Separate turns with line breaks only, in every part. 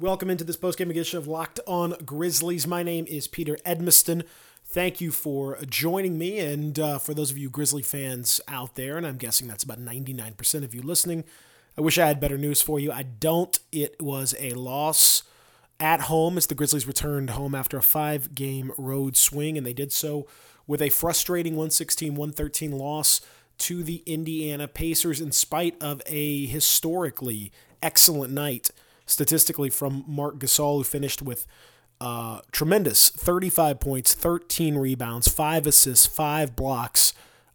Welcome into this postgame edition of Locked On Grizzlies. My name is Peter Edmiston. Thank you for joining me. And uh, for those of you Grizzly fans out there, and I'm guessing that's about 99% of you listening, I wish I had better news for you. I don't. It was a loss at home as the Grizzlies returned home after a five game road swing, and they did so with a frustrating 116 113 loss to the Indiana Pacers in spite of a historically excellent night statistically from Marc Gasol, who finished with uh, tremendous 35 points, 13 rebounds, 5 assists, 5 blocks,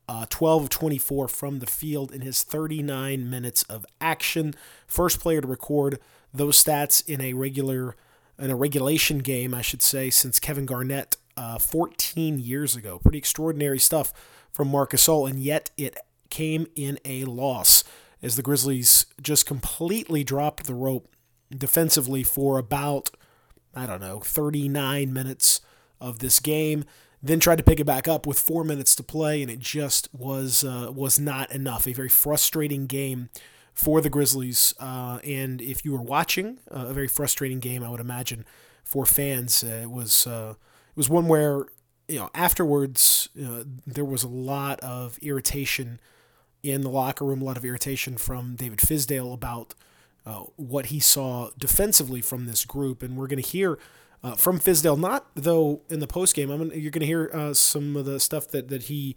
uh, 12 of 24 from the field in his 39 minutes of action. First player to record those stats in a regular in a regulation game, I should say, since Kevin Garnett uh, 14 years ago. Pretty extraordinary stuff from Marc Gasol, and yet it came in a loss as the Grizzlies just completely dropped the rope defensively for about, I don't know, 39 minutes of this game. Then tried to pick it back up with four minutes to play, and it just was uh, was not enough. A very frustrating game for the Grizzlies. Uh, and if you were watching, uh, a very frustrating game, I would imagine, for fans. Uh, it was uh, it was one where you know afterwards there was a lot of irritation in the locker room, a lot of irritation from David Fizdale about uh, what he saw defensively from this group, and we're going to hear uh, from Fizdale. Not though in the post game, I'm gonna, you're going to hear uh, some of the stuff that that he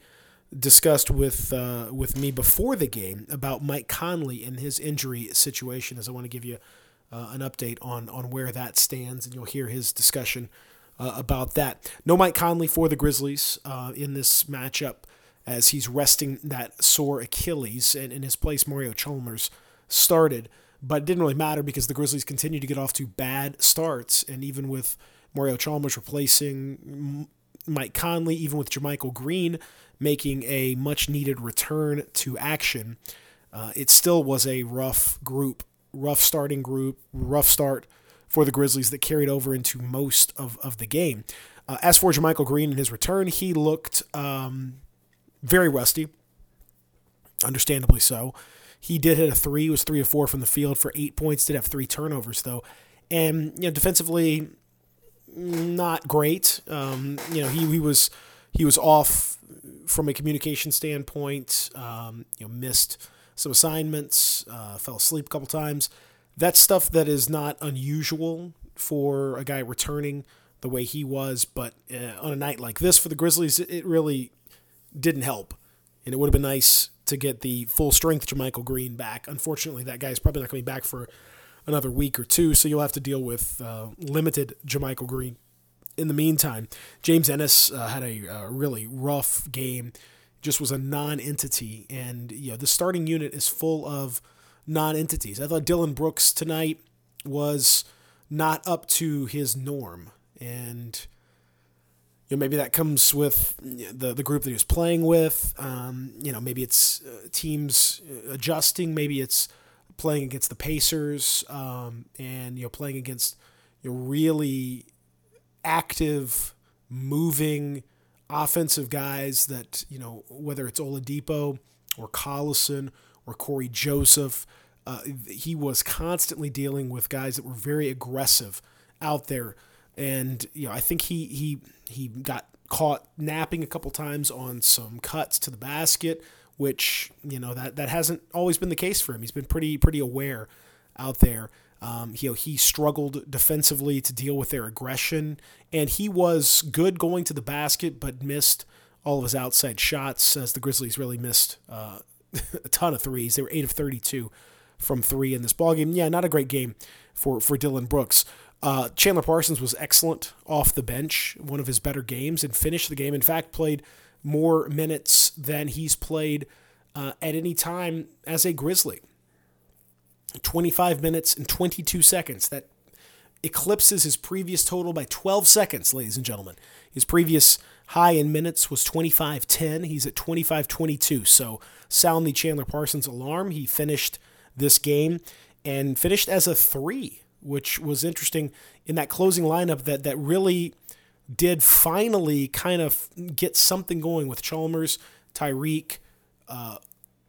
discussed with uh, with me before the game about Mike Conley and his injury situation. As I want to give you uh, an update on on where that stands, and you'll hear his discussion about that. No Mike Conley for the Grizzlies in this matchup as he's resting that sore Achilles, and in his place, Mario Chalmers started but it didn't really matter because the Grizzlies continued to get off to bad starts, and even with Mario Chalmers replacing Mike Conley, even with JaMychal Green making a much needed return to action, uh, it still was a rough group, rough starting group, rough start for the Grizzlies that carried over into most of, of the game. Uh, as for JaMychal Green and his return, he looked um, very rusty, understandably so. He did hit a three, was three or four from the field for eight points. Did have three turnovers though, and you know defensively, not great. Um, you know he he was he was off from a communication standpoint. Um, you know missed some assignments, uh, fell asleep a couple times. That's stuff that is not unusual for a guy returning the way he was, but uh, on a night like this for the Grizzlies, it really didn't help. And it would have been nice to get the full strength JaMychal Green back. Unfortunately, that guy's probably not going to be back for another week or two, so you'll have to deal with uh, limited JaMychal Green. In the meantime, James Ennis uh, had a uh, really rough game. Just was a non-entity, and you know the starting unit is full of non-entities. I thought Dillon Brooks tonight was not up to his norm, and you know, maybe that comes with the the group that he was playing with. Um, you know, maybe it's uh, teams adjusting. Maybe it's playing against the Pacers um, and you know playing against you know, really active, moving, offensive guys that you know whether it's Oladipo or Collison or Cory Joseph. Uh, he was constantly dealing with guys that were very aggressive out there and you know I think he he he got caught napping a couple times on some cuts to the basket, which you know that that hasn't always been the case for him. He's been pretty pretty aware out there. Um, you know, he struggled defensively to deal with their aggression, and he was good going to the basket, but missed all of his outside shots as the Grizzlies really missed uh, a ton of threes. They were eight of thirty-two from three in this ballgame. Yeah, not a great game for for Dillon Brooks. Uh, Chandler Parsons was excellent off the bench, one of his better games, and finished the game. In fact, played more minutes than he's played uh, at any time as a Grizzly. 25 minutes and 22 seconds. That eclipses his previous total by 12 seconds, ladies and gentlemen. His previous high in minutes was 25-10. He's at 25-22. So sound the Chandler Parsons alarm. He finished this game and finished as a three which was interesting in that closing lineup that that really did finally kind of get something going with Chalmers, Tyreke, uh,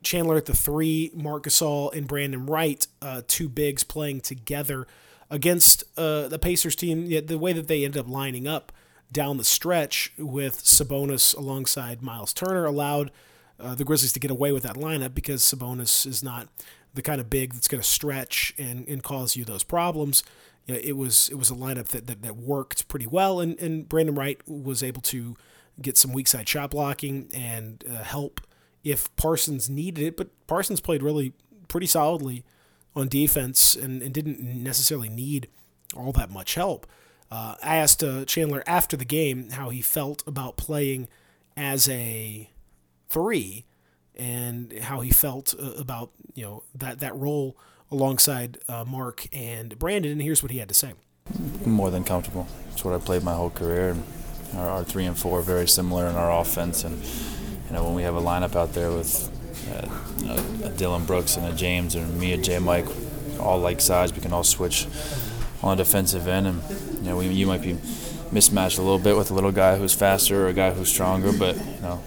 Chandler at the three, Marc Gasol, and Brandon Wright, uh, two bigs playing together. against uh, the Pacers team, the way that they ended up lining up down the stretch with Sabonis alongside Miles Turner allowed uh, the Grizzlies to get away with that lineup because Sabonis is not the kind of big that's going to stretch and, and cause you those problems. You know, it was it was a lineup that, that, that worked pretty well, and, and Brandon Wright was able to get some weak side shot blocking and uh, help if Parsons needed it. But Parsons played really pretty solidly on defense and, and didn't necessarily need all that much help. Uh, I asked uh, Chandler after the game how he felt about playing as a three and how he felt uh, about you know that that role alongside uh, Marc and Brandon. And here's what he had to say:
More than comfortable. It's what I played my whole career. Our, our three and four are very similar in our offense, and you know when we have a lineup out there with uh, a Dillon Brooks and a James and me and J Mike, all like size, we can all switch on the defensive end, and you know we, you might be mismatched a little bit with a little guy who's faster or a guy who's stronger, but you know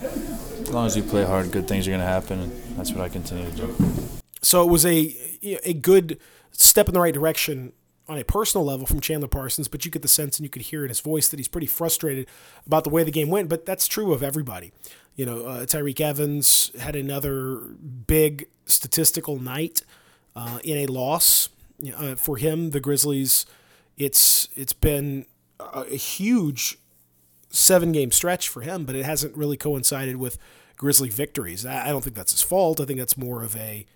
as long as you play hard, good things are going to happen, and that's what I continue to do.
So it was a a good step in the right direction on a personal level from Chandler Parsons, but you get the sense and you could hear in his voice that he's pretty frustrated about the way the game went. But that's true of everybody. You know, uh, Tyreke Evans had another big statistical night uh, in a loss uh, for him. The Grizzlies, it's it's been a, a huge seven game stretch for him, but it hasn't really coincided with Grizzly victories. I don't think that's his fault. I think that's more of a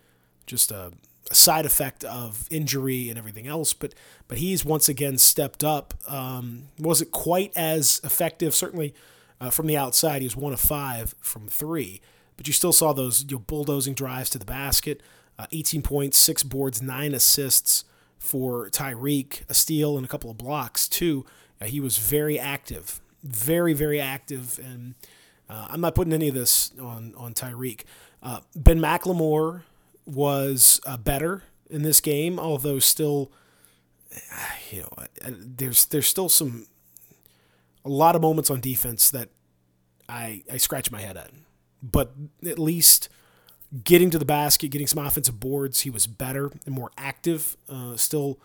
just a, side effect of injury and everything else. But but he's once again stepped up. Um, wasn't quite as effective, certainly uh, from the outside. He was one of five from three, but you still saw those you know, bulldozing drives to the basket. Uh, 18 points, six boards, nine assists for Tyreke, a steal and a couple of blocks too. Uh, he was very active, very very active, and uh, I'm not putting any of this on on Tyreke. Uh, ben McLemore was uh, better in this game, although still, you know, there's there's still some a lot of moments on defense that I I scratch my head at. But at least getting to the basket, getting some offensive boards, he was better and more active. Uh, still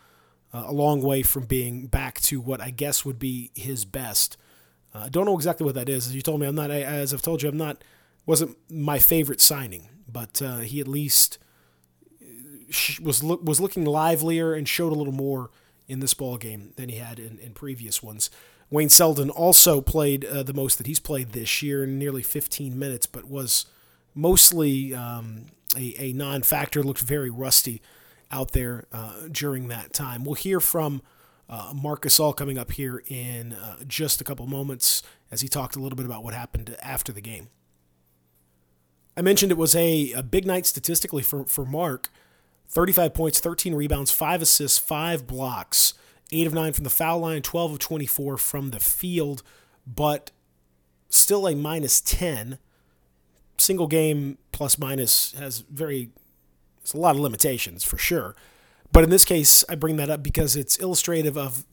uh, a long way from being back to what I guess would be his best. Uh, I don't know exactly what that is. As you told me, I'm not. As I've told you, I'm not. wasn't my favorite signing, but uh, he at least was look, was looking livelier and showed a little more in this ball game than he had in, in previous ones. Wayne Selden also played uh, the most that he's played this year, in nearly 15 minutes, but was mostly um, a, a non-factor. Looked very rusty out there uh, during that time. We'll hear from uh, Marc Gasol coming up here in uh, just a couple moments as he talked a little bit about what happened after the game. I mentioned it was a, a big night statistically for, for Marc. 35 points, 13 rebounds, 5 assists, 5 blocks, 8 of 9 from the foul line, 12 of 24 from the field, but still a minus 10. Single game plus minus has very, it's a lot of limitations for sure. But in this case, I bring that up because it's illustrative of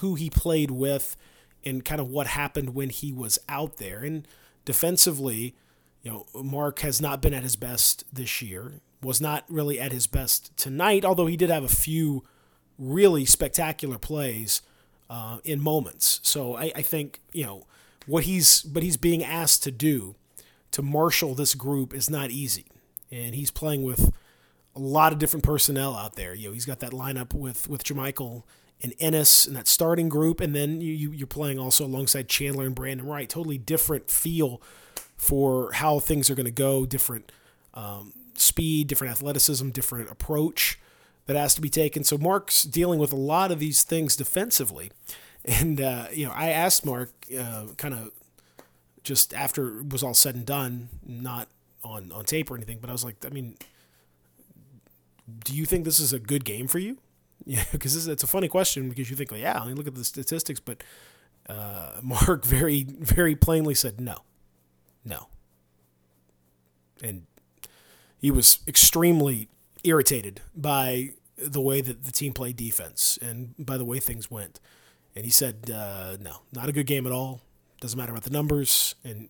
who he played with and kind of what happened when he was out there. And defensively, you know, Marc has not been at his best this year was not really at his best tonight, although he did have a few really spectacular plays uh, in moments. So I, I think you know what he's but he's being asked to do to marshal this group is not easy, and he's playing with a lot of different personnel out there. You know, he's got that lineup with with JaMychal and Ennis and that starting group, and then you, you you're playing also alongside Chandler and Brandon Wright. Totally different feel for how things are going to go. Different um, speed, different athleticism, different approach that has to be taken. So Marc's dealing with a lot of these things defensively. And, uh, you know, I asked Marc uh, kind of just after it was all said and done, not on, on tape or anything, but I was like, I mean, do you think this is a good game for you? Yeah, because it's a funny question because you think, well, yeah, I mean, look at the statistics, but uh, Marc very, very plainly said no, no. And he was extremely irritated by the way that the team played defense and by the way things went. And he said, uh, no, not a good game at all. Doesn't matter about the numbers. And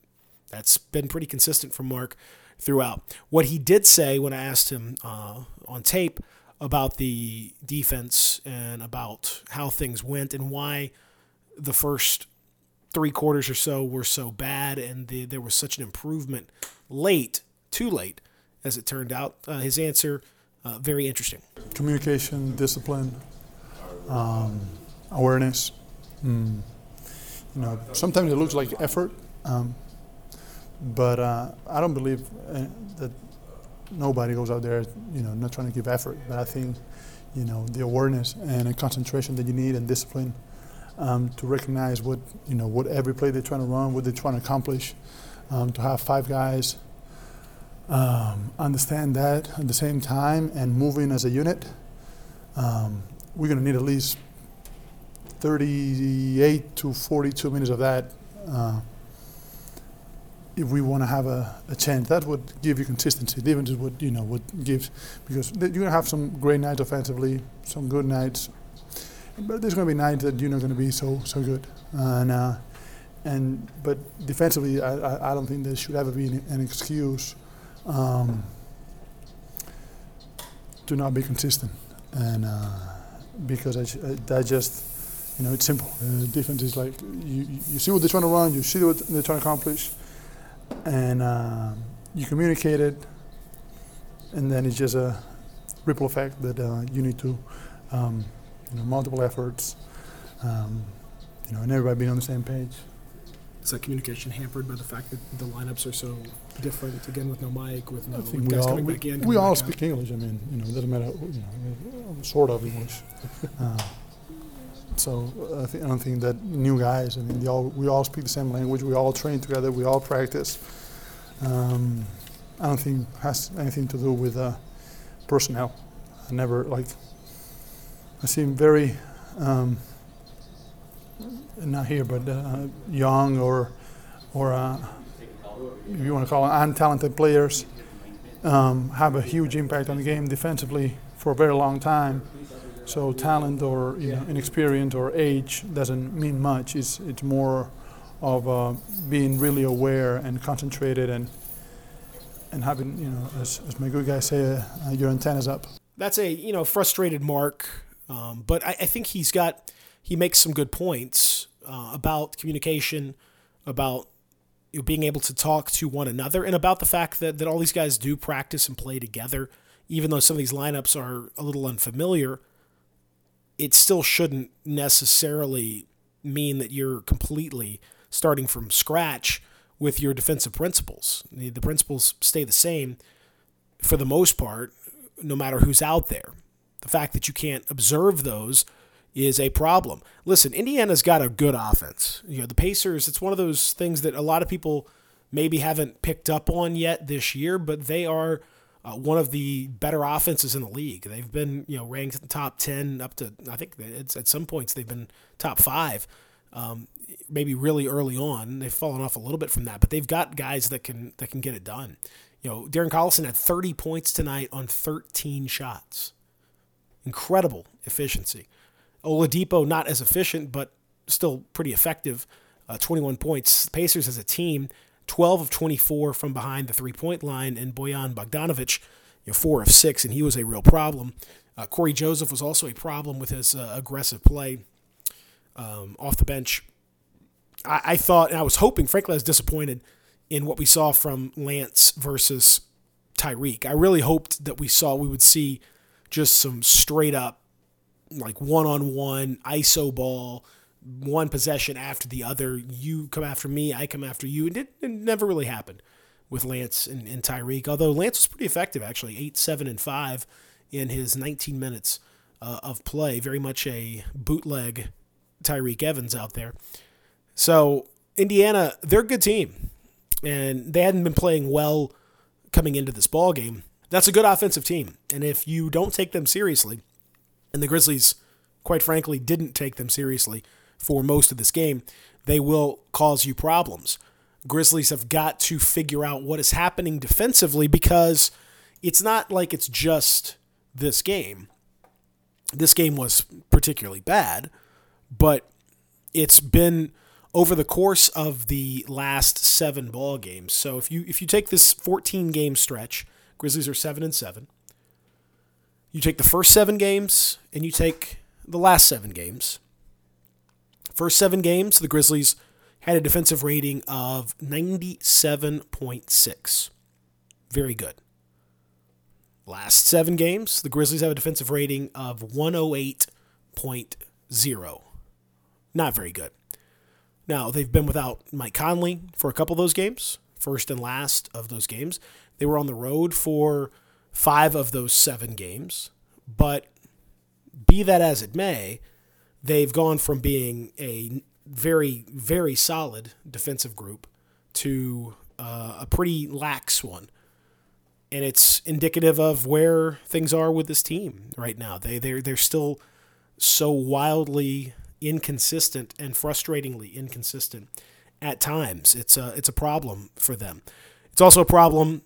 that's been pretty consistent from Marc throughout. What he did say when I asked him uh, on tape about the defense and about how things went and why the first three quarters or so were so bad and the, there was such an improvement late, too late, as it turned out. Uh, his answer, uh, very interesting.
Communication, discipline, um, awareness. Mm. You know, sometimes it looks like effort, um, but uh, I don't believe uh, that nobody goes out there, you know, not trying to give effort. But I think, you know, the awareness and concentration that you need and discipline um, to recognize what, you know, what every play they're trying to run, what they're trying to accomplish. Um, to have five guys um, understand that at the same time and moving as a unit, um, we're going to need at least 38 to 42 minutes of that. Uh, if we want to have a, a chance. That would give you consistency. Difference is what you know what gives because you're going to have some great nights offensively, some good nights, but there's going to be nights that you're not going to be so so good. And uh, and but defensively, I, I, don't think there should ever be an, an excuse um, to not be consistent. And uh, because I, that just you know it's simple. The defense is like you you see what they're trying to run, you see what they're trying to accomplish and uh, you communicate it, and then it's just a ripple effect that uh, you need to, um, you know, multiple efforts, um, you know, and everybody being on the same page.
Is that communication hampered by the fact that the lineups are so different? Again, with no mic, with no
I think we
guys
all,
coming
we,
back in.
we all speak
out.
English. I mean, you know, it doesn't matter, you know, sort of English. Uh, so I, think, I don't think that new guys. I mean, they all, we all speak the same language. We all train together. We all practice. Um, I don't think has anything to do with uh, personnel. I never like. I seem very, um, not here, but uh, young or, or uh, if you want to call it untalented players, um, have a huge impact on the game defensively for a very long time. So talent or you know, inexperience or age doesn't mean much. It's it's more of uh, being really aware and concentrated and and having you know as, as my good guy say uh, your antennas up.
That's a you know frustrated Marc, um, but I, I think he's got he makes some good points uh, about communication, about you know, being able to talk to one another, and about the fact that that all these guys do practice and play together, even though some of these lineups are a little unfamiliar. It still shouldn't necessarily mean that you're completely starting from scratch with your defensive principles. The, principles stay the same for the most part, no matter who's out there. The fact that you can't observe those is a problem. Listen, Indiana's got a good offense. You know, the Pacers, it's one of those things that a lot of people maybe haven't picked up on yet this year, but they are uh, one of the better offenses in the league. They've been, you know, ranked in the top 10 up to, I think it's at some points they've been top five. Um, maybe really early on. They've fallen off a little bit from that, but they've got guys that can that can get it done. You know, Darren Collison had 30 points tonight on 13 shots. Incredible efficiency. Oladipo not as efficient, but still pretty effective. Uh, 21 points. Pacers as a team, 12 of 24 from behind the three-point line, and Bojan Bogdanovic, you know, four of six, and he was a real problem. Uh, Cory Joseph was also a problem with his uh, aggressive play um, off the bench. I, I thought, and I was hoping, frankly, I was disappointed in what we saw from Lance versus Tyreke. I really hoped that we saw, we would see just some straight up, like one on one ISO ball, one possession after the other. You come after me, I come after you. And it, it never really happened with Lance and, and Tyreke, although Lance was pretty effective, actually, 8, 7, and 5 in his 19 minutes uh, of play. Very much a bootleg Tyreke Evans out there. So Indiana, they're a good team, and they hadn't been playing well coming into this ball game. That's a good offensive team, and if you don't take them seriously, and the Grizzlies, quite frankly, didn't take them seriously for most of this game, they will cause you problems. Grizzlies have got to figure out what is happening defensively because it's not like it's just this game. This game was particularly bad, but it's been over the course of the last seven ball games. So if you if you take this 14 game stretch, Grizzlies are seven and seven. You take the first seven games and you take the last seven games. First seven games, the Grizzlies had a defensive rating of 97.6. Very good. Last seven games, the Grizzlies have a defensive rating of 108.0. Not very good. Now, they've been without Mike Conley for a couple of those games, first and last of those games. They were on the road for five of those seven games. But be that as it may, they've gone from being a very, very solid defensive group to uh, a pretty lax one. And it's indicative of where things are with this team right now. They they're they're still so wildly inconsistent and frustratingly inconsistent at times. It's a it's a problem for them. It's also a problem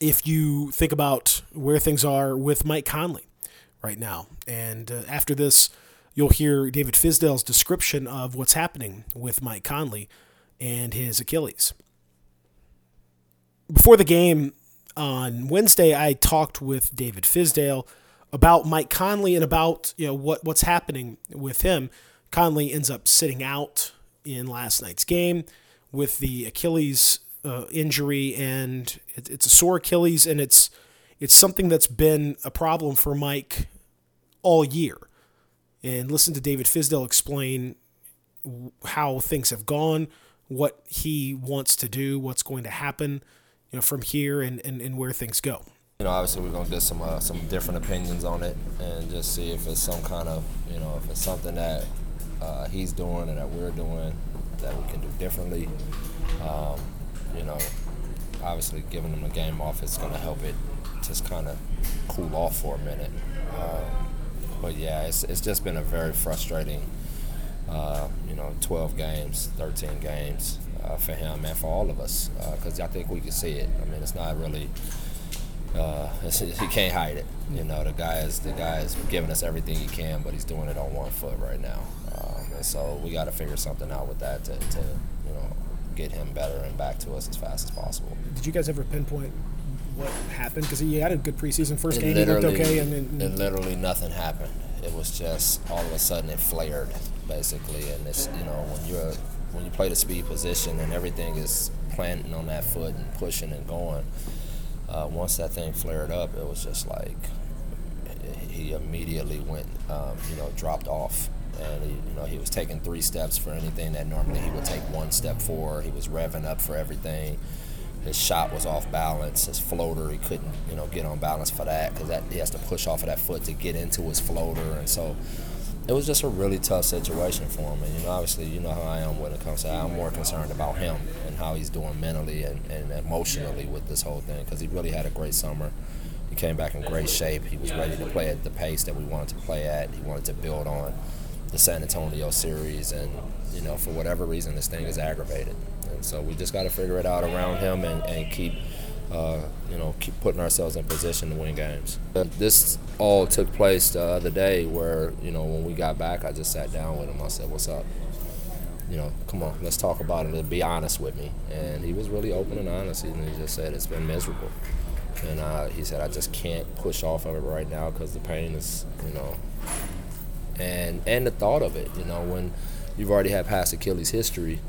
if you think about where things are with Mike Conley right now. And uh, after this, you'll hear David Fizdale's description of what's happening with Mike Conley and his Achilles. Before the game on Wednesday, I talked with David Fizdale about Mike Conley and about you know what what's happening with him. Conley ends up sitting out in last night's game with the Achilles uh, injury, and it, it's a sore Achilles, and it's it's something that's been a problem for Mike all year. And listen to David Fizdale explain how things have gone, what he wants to do, what's going to happen, you know, from here, and, and, and where things go.
You know, obviously we're gonna get some uh, some different opinions on it, and just see if it's some kind of you know if it's something that uh, he's doing and that we're doing that we can do differently. Um, you know, obviously giving him a game off is to help it just kind of cool off for a minute. Um, but yeah, it's, it's just been a very frustrating, uh, you know, 12 games, 13 games uh, for him and for all of us because I think we can see it. I mean, it's not really. Uh, he can't hide it. You know, the guy is the guy is giving us everything he can, but he's doing it on one foot right now. Um, and so we got to figure something out with that to, to you know get him better and back to us as fast as possible.
Did you guys ever pinpoint what happened? Because he had a good preseason first it game, he looked okay, and then
and literally nothing happened. It was just all of a sudden it flared, basically, and it's you know when you're when you play the speed position and everything is planting on that foot and pushing and going. Uh, once that thing flared up, it was just like he immediately went, um, you know, dropped off and he, you know he was taking three steps for anything that normally he would take one step for. He was revving up for everything. His shot was off balance. His floater, he couldn't you know get on balance for that because that he has to push off of that foot to get into his floater, and so it was just a really tough situation for him. And you know, obviously, you know how I am when it comes to that. I'm more concerned about him and how he's doing mentally and, and emotionally with this whole thing because he really had a great summer. He came back in great shape. He was ready to play at the pace that we wanted to play at. He wanted to build on the San Antonio series, and you know for whatever reason this thing is aggravated, and so we just got to figure it out around him and, and keep. Uh, you know, keep putting ourselves in position to win games. But this all took place the other day where, you know, when we got back, I just sat down with him. I said, What's up? You know, come on, let's talk about it and be honest with me. And he was really open and honest. And he just said, It's been miserable. And uh, he said, I just can't push off of it right now because the pain is, you know, and and the thought of it. You know, when you've already had past Achilles history,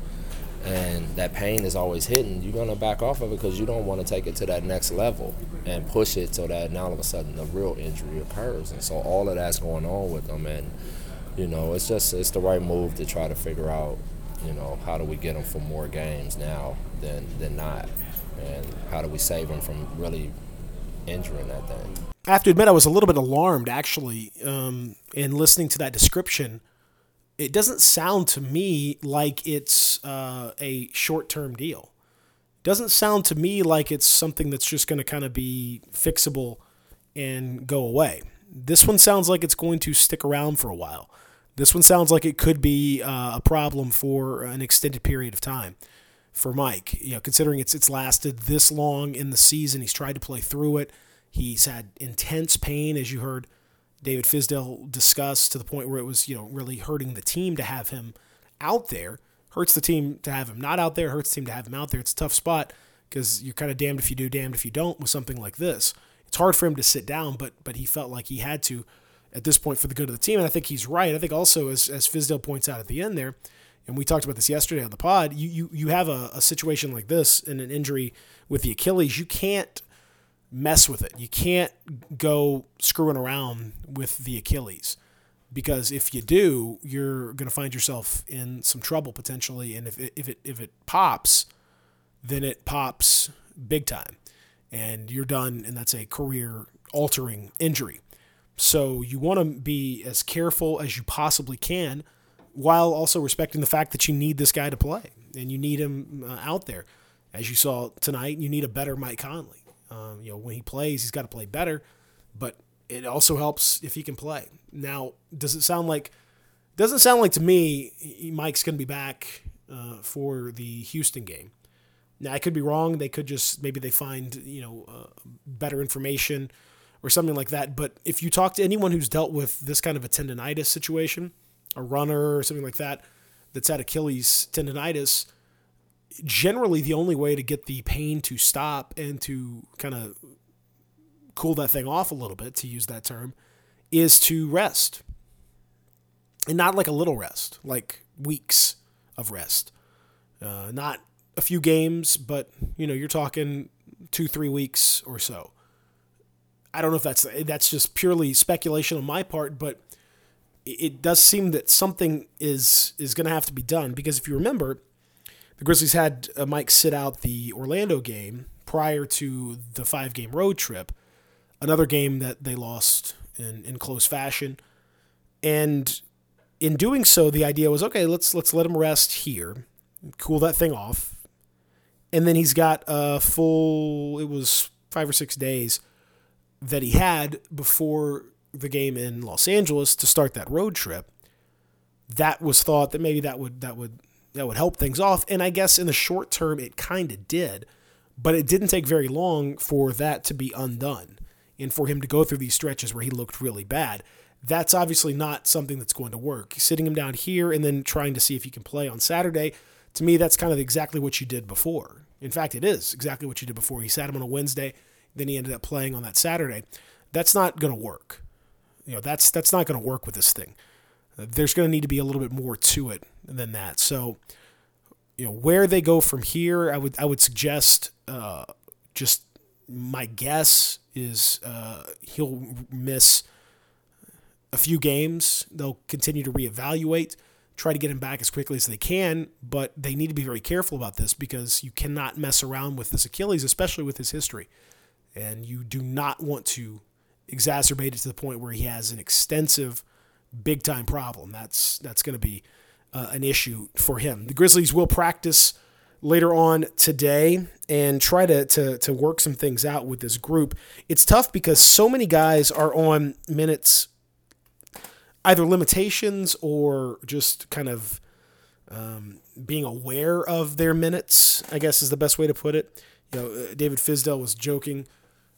and that pain is always hitting, you're gonna back off of it because you don't want to take it to that next level and push it so that now all of a sudden the real injury occurs. And so all of that's going on with them, and you know, it's just it's the right move to try to figure out, you know, how do we get them for more games now than than not, and how do we save them from really injuring that thing.
I have to admit, I was a little bit alarmed actually um, in listening to that description. It doesn't sound to me like it's uh, a short term deal. Doesn't sound to me like it's something that's just going to kind of be fixable and go away. This one sounds like it's going to stick around for a while. This one sounds like it could be uh, a problem for an extended period of time for Mike. You know, considering it's it's lasted this long in the season, he's tried to play through it. He's had intense pain, as you heard David Fizdale discuss, to the point where it was, you know, really hurting the team to have him out there. Hurts the team to have him not out there, hurts the team to have him out there. It's a tough spot because you're kind of damned if you do, damned if you don't with something like this. it's hard for him to sit down, but but he felt like he had to at this point for the good of the team. And I think he's right. I think also as as Fizdale points out at the end there, and we talked about this yesterday on the pod, you you, you have a, a situation like this in an injury with the Achilles, you can't mess with it. You can't go screwing around with the Achilles because if you do, you're going to find yourself in some trouble potentially. And if it, if it if it pops, then it pops big time, and you're done, and that's a career altering injury. So you want to be as careful as you possibly can, while also respecting the fact that you need this guy to play and you need him uh, out there. As you saw tonight, you need a better Mike Conley. Um, you know, when he plays, he's got to play better, but it also helps if he can play. Now, does it sound like? Doesn't sound like to me Mike's going to be back uh, for the Houston game. Now, I could be wrong. They could just maybe they find you know uh, better information or something like that. But if you talk to anyone who's dealt with this kind of a tendonitis situation, a runner or something like that, that's had Achilles tendonitis, generally the only way to get the pain to stop and to kind of cool that thing off a little bit, to use that term, is to rest. And not like a little rest, like weeks of rest. Uh, not a few games, but you know, you're talking two, three weeks or so. I don't know if that's that's just purely speculation on my part, but it does seem that something is is going to have to be done because if you remember, the Grizzlies had uh, Mike sit out the Orlando game prior to the five game road trip, another game that they lost in, in close fashion. And in doing so, the idea was okay, let's let's let him rest here, cool that thing off. And then he's got a full it was five or six days that he had before the game in Los Angeles to start that road trip. That was thought that maybe that would that would that would help things off. And I guess in the short term, it kind of did, but it didn't take very long for that to be undone and for him to go through these stretches where he looked really bad. That's obviously not something that's going to work. Sitting him down here and then trying to see if he can play on Saturday, to me, that's kind of exactly what you did before. In fact, it is exactly what you did before. He sat him on a Wednesday, then he ended up playing on that Saturday. That's not going to work. You know, that's that's not going to work with this thing there's going to need to be a little bit more to it than that. So, you know, where they go from here, I would I would suggest uh, just my guess is uh, he'll miss a few games. They'll continue to reevaluate, try to get him back as quickly as they can, but they need to be very careful about this because you cannot mess around with this Achilles, especially with his history. And you do not want to exacerbate it to the point where he has an extensive big time problem. That's that's going to be uh, an issue for him. The Grizzlies will practice later on today and try to, to to work some things out with this group. It's tough because so many guys are on minutes, either limitations or just kind of um, being aware of their minutes. I guess is the best way to put it. You know, uh, David Fizdale was joking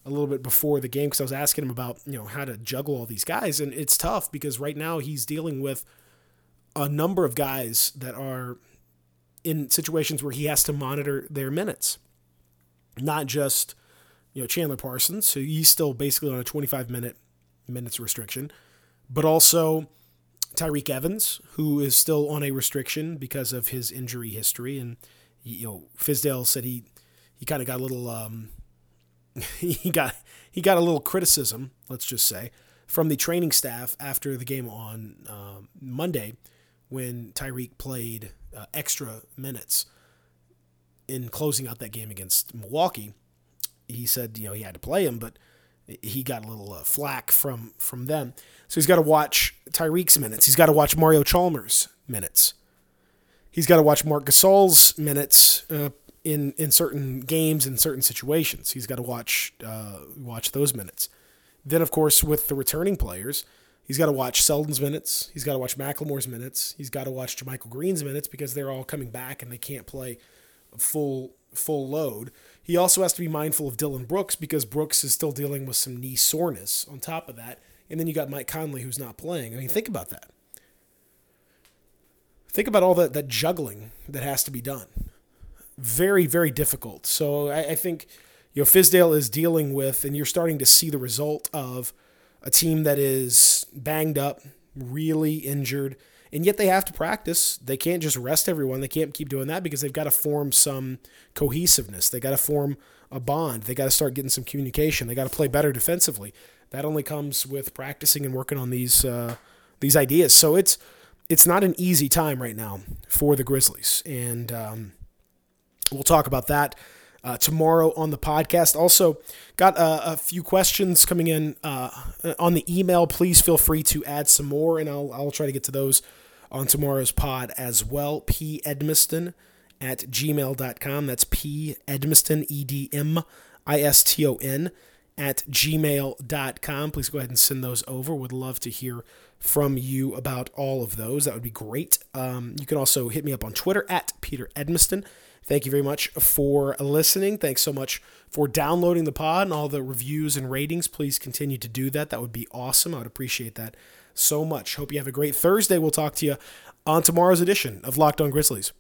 a little bit before the game because I was asking him about you know how to juggle all these guys, and it's tough because right now he's dealing with a number of guys that are in situations where he has to monitor their minutes, not just you know Chandler Parsons, who he's still basically on a 25 minute minutes restriction, but also Tyreke Evans, who is still on a restriction because of his injury history, and you know Fizdale said he he kind of got a little um, he got he got a little criticism, let's just say, from the training staff after the game on um, Monday when Tyreke played uh, extra minutes in closing out that game against Milwaukee. He said, you know, he had to play him, but he got a little uh, flack from from them. So he's got to watch Tyreke's minutes. He's got to watch Mario Chalmers' minutes. He's got to watch Marc Gasol's minutes uh, in in certain games in certain situations. He's got to watch uh, watch those minutes. Then, of course, with the returning players, he's got to watch Selden's minutes. He's got to watch McLemore's minutes. He's got to watch JaMychal Green's minutes because they're all coming back and they can't play full full load. He also has to be mindful of Dillon Brooks because Brooks is still dealing with some knee soreness on top of that. And then you got Mike Conley who's not playing. I mean, think about that. Think about all that, that juggling that has to be done very, very difficult. So I, I think, you know, Fizdale is dealing with, and you're starting to see the result of a team that is banged up, really injured, and yet they have to practice. They can't just rest everyone. They can't keep doing that because they've got to form some cohesiveness. They got to form a bond. They got to start getting some communication. They got to play better defensively. That only comes with practicing and working on these uh, these ideas. So it's it's not an easy time right now for the Grizzlies, and um, we'll talk about that uh, tomorrow on the podcast. Also, got a, a few questions coming in uh, on the email. Please feel free to add some more, and I'll, I'll try to get to those on tomorrow's pod as well. P. Edmiston at gmail.com. That's P. Edmiston, E D M I S T O N, at gmail.com. Please go ahead and send those over. Would love to hear from you about all of those. That would be great. Um, you can also hit me up on Twitter at Peter Edmiston. Thank you very much for listening. Thanks so much for downloading the pod and all the reviews and ratings. Please continue to do that. That would be awesome. I would appreciate that so much. Hope you have a great Thursday. We'll talk to you on tomorrow's edition of Locked On Grizzlies.